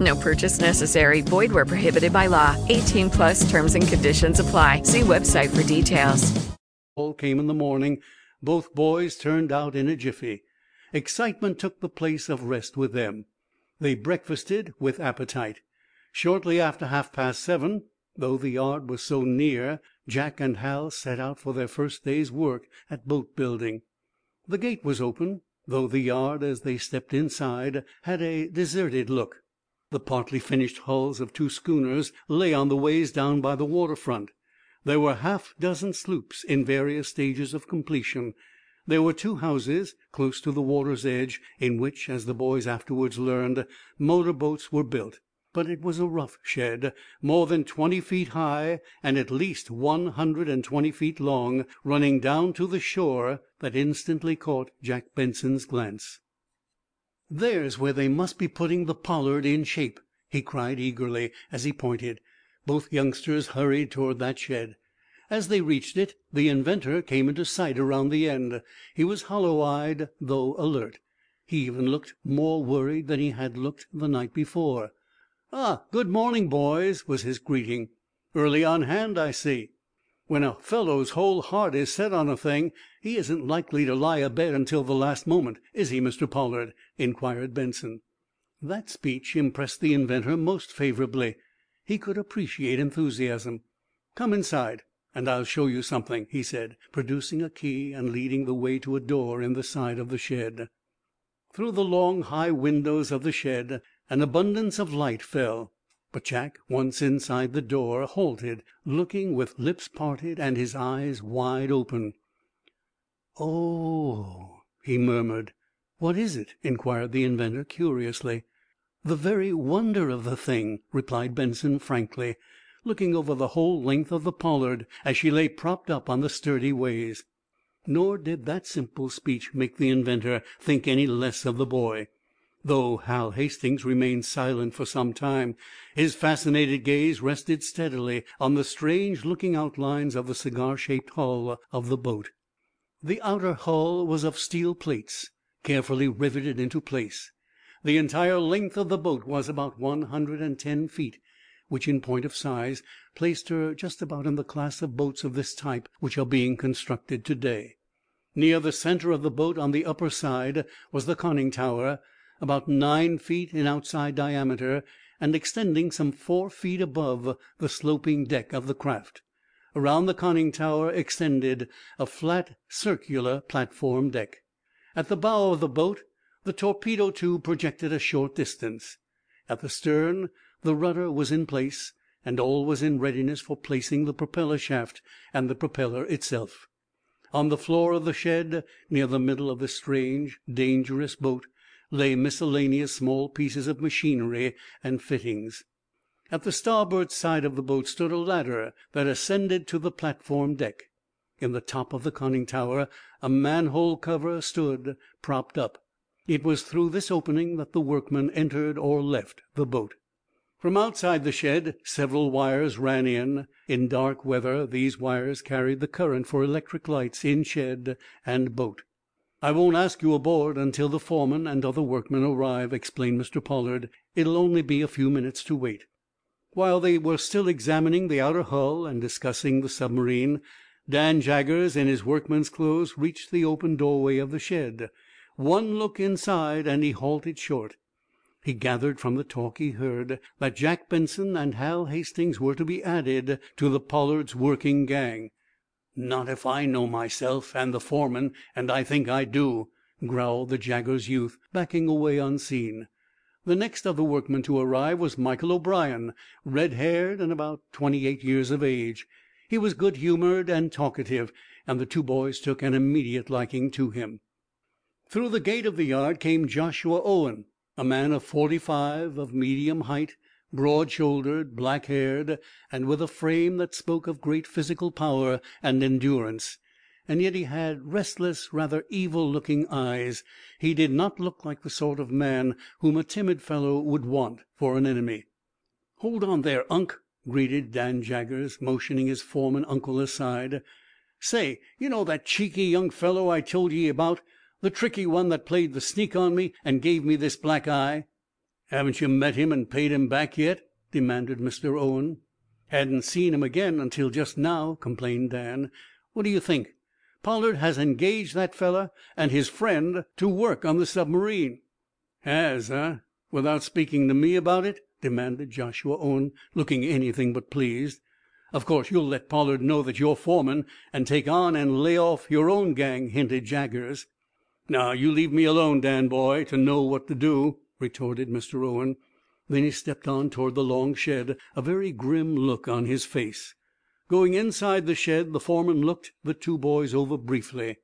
No purchase necessary. Void where prohibited by law. 18 plus terms and conditions apply. See website for details. All came in the morning. Both boys turned out in a jiffy. Excitement took the place of rest with them. They breakfasted with appetite. Shortly after half past seven, though the yard was so near, Jack and Hal set out for their first day's work at boat building. The gate was open, though the yard, as they stepped inside, had a deserted look. The partly finished hulls of two schooners lay on the ways down by the water front. There were half dozen sloops in various stages of completion. There were two houses, close to the water's edge, in which, as the boys afterwards learned, motor boats were built. But it was a rough shed, more than twenty feet high, and at least one hundred and twenty feet long, running down to the shore, that instantly caught Jack Benson's glance. "There's where they must be putting the 'Pollard' in shape," he cried eagerly, as he pointed. Both youngsters hurried toward that shed. As they reached it the inventor came into sight around the end. He was hollow eyed, though alert. He even looked more worried than he had looked the night before. "Ah, good morning, boys," was his greeting. "Early on hand, I see." "When a fellow's whole heart is set on a thing he isn't likely to lie abed until the last moment, is he, Mr. Pollard?" inquired Benson. That speech impressed the inventor most favorably. He could appreciate enthusiasm. "Come inside and I'll show you something," he said, producing a key and leading the way to a door in the side of the shed. Through the long, high windows of the shed an abundance of light fell. But Jack, once inside the door, halted, looking with lips parted and his eyes wide open. "Oh!" he murmured. "What is it?" inquired the inventor, curiously. "The very wonder of the thing," replied Benson, frankly looking over the whole length of the "Pollard" as she lay propped up on the sturdy ways. Nor did that simple speech make the inventor think any less of the boy. Though Hal Hastings remained silent for some time, his fascinated gaze rested steadily on the strange looking outlines of the cigar shaped hull of the boat. The outer hull was of steel plates, carefully riveted into place. The entire length of the boat was about one hundred and ten feet which, in point of size, placed her just about in the class of boats of this type which are being constructed to day. Near the center of the boat, on the upper side, was the conning tower, about nine feet in outside diameter, and extending some four feet above the sloping deck of the craft. Around the conning tower extended a flat, circular platform deck. At the bow of the boat the torpedo tube projected a short distance. At the stern the rudder was in place, and all was in readiness for placing the propeller shaft and the propeller itself. On the floor of the shed, near the middle of this strange, dangerous boat, lay miscellaneous small pieces of machinery and fittings. At the starboard side of the boat stood a ladder that ascended to the platform deck. In the top of the conning tower a manhole cover stood, propped up. It was through this opening that the workmen entered or left the boat. From outside the shed several wires ran in. In dark weather these wires carried the current for electric lights in shed and boat. "I won't ask you aboard until the foreman and other workmen arrive," explained Mr. Pollard. "It'll only be a few minutes to wait." While they were still examining the outer hull and discussing the submarine, Dan Jaggers, in his workman's clothes, reached the open doorway of the shed. One look inside and he halted short. He gathered from the talk he heard that Jack Benson and Hal Hastings were to be added to the "Pollard's" working gang. "Not if I know myself and the foreman, and I think I do," growled the Jaggers youth, backing away unseen. The next of the workmen to arrive was Michael O'Brien, red haired and about twenty eight years of age. He was good humored and talkative, and the two boys took an immediate liking to him. Through the gate of the yard came Joshua Owen, a man of forty five, of medium height, broad shouldered, black haired, and with a frame that spoke of great physical power and endurance. Yet he had restless, rather evil looking eyes. He did not look like the sort of man whom a timid fellow would want for an enemy. "Hold on there, Unc!" greeted Dan Jaggers, motioning his foreman uncle aside. "Say, you know that cheeky young fellow I told ye about the tricky one that played the sneak on me, and gave me this black eye?" "Haven't you met him and paid him back yet?" demanded Mr. Owen. "Hadn't seen him again until just now," complained Dan. "What do you think? Pollard has engaged that fellow and his friend to work on the submarine." "Has, eh? Without speaking to me about it?" demanded Joshua Owen, looking anything but pleased. "Of course you'll let Pollard know that you're foreman, and take on and lay off your own gang," hinted Jaggers. "Now, you leave me alone, Dan, boy, to know what to do," retorted Mr. Owen. Then he stepped on toward the long shed, a very grim look on his face. Going inside the shed the foreman looked the two boys over briefly.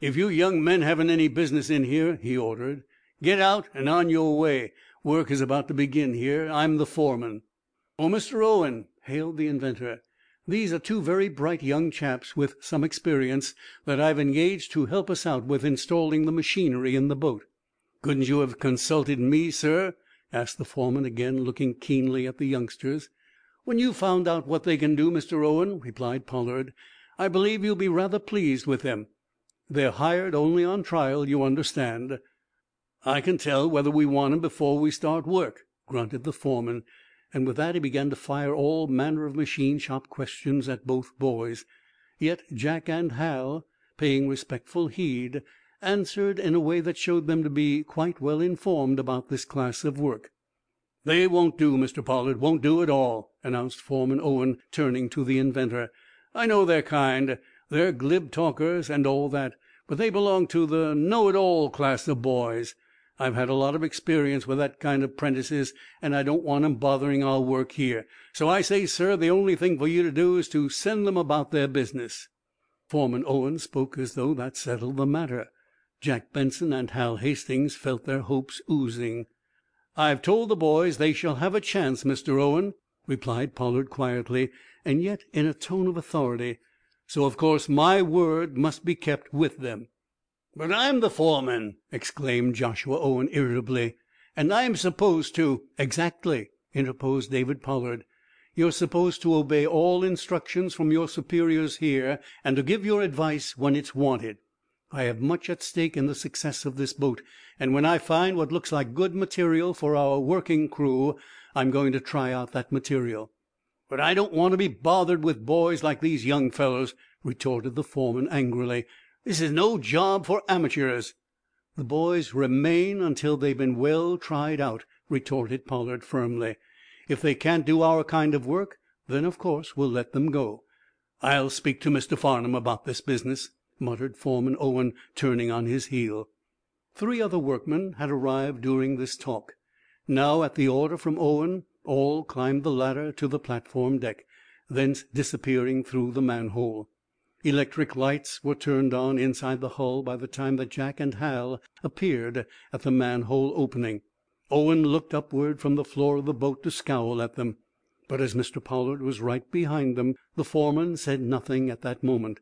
"If you young men haven't any business in here," he ordered, "get out and on your way. Work is about to begin here. I'm the foreman." "Oh, Mr. Owen," hailed the inventor, "these are two very bright young chaps, with some experience, that I've engaged to help us out with installing the machinery in the boat." "Couldn't you have consulted me, sir?" asked the foreman, again looking keenly at the youngsters. "When you've found out what they can do, Mr. Owen," replied Pollard, "I believe you'll be rather pleased with them. They're hired only on trial, you understand." "I can tell whether we want 'em before we start work," grunted the foreman, and with that he began to fire all manner of machine shop questions at both boys. Yet Jack and Hal, paying respectful heed, answered in a way that showed them to be quite well informed about this class of work. "They won't do, Mr. Pollard; won't do at all," announced Foreman Owen, turning to the inventor. "I know their kind. They're glib talkers, and all that, but they belong to the know it all class of boys. I've had a lot of experience with that kind of 'prentices, and I don't want 'em bothering our work here. So I say, sir, the only thing for you to do is to send them about their business." Foreman Owen spoke as though that settled the matter. Jack Benson and Hal Hastings felt their hopes oozing. "I've told the boys they shall have a chance, Mr. Owen," replied Pollard quietly, and yet in a tone of authority. "So, of course, my word must be kept with them." "But I'm the foreman!" exclaimed Joshua Owen, irritably. "And I'm supposed to " "Exactly," interposed David Pollard. "You're supposed to obey all instructions from your superiors here, and to give your advice when it's wanted. I have much at stake in the success of this boat, and when I find what looks like good material for our working crew I'm going to try out that material." "But I don't want to be bothered with boys like these young fellows," retorted the foreman, angrily. "This is no job for amateurs." "The boys remain until they've been well tried out," retorted Pollard, firmly. "If they can't do our kind of work, then, of course, we'll let them go." "I'll speak to Mr. Farnum about this business," muttered Foreman Owen, turning on his heel. Three other workmen had arrived during this talk. Now, at the order from Owen, all climbed the ladder to the platform deck, thence disappearing through the manhole. Electric lights were turned on inside the hull by the time that Jack and Hal appeared at the manhole opening. Owen looked upward from the floor of the boat to scowl at them. But as Mr. Pollard was right behind them the foreman said nothing at that moment.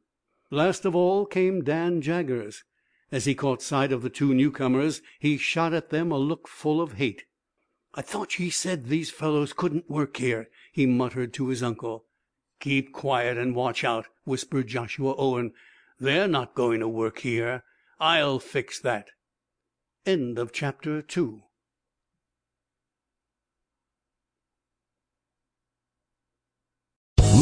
Last of all came Dan Jaggers. As he caught sight of the two newcomers he shot at them a look full of hate. "I thought ye said these fellows couldn't work here," he muttered to his uncle. "Keep quiet and watch out," whispered Joshua Owen. "They're not going to work here. I'll fix that." CHAPTER III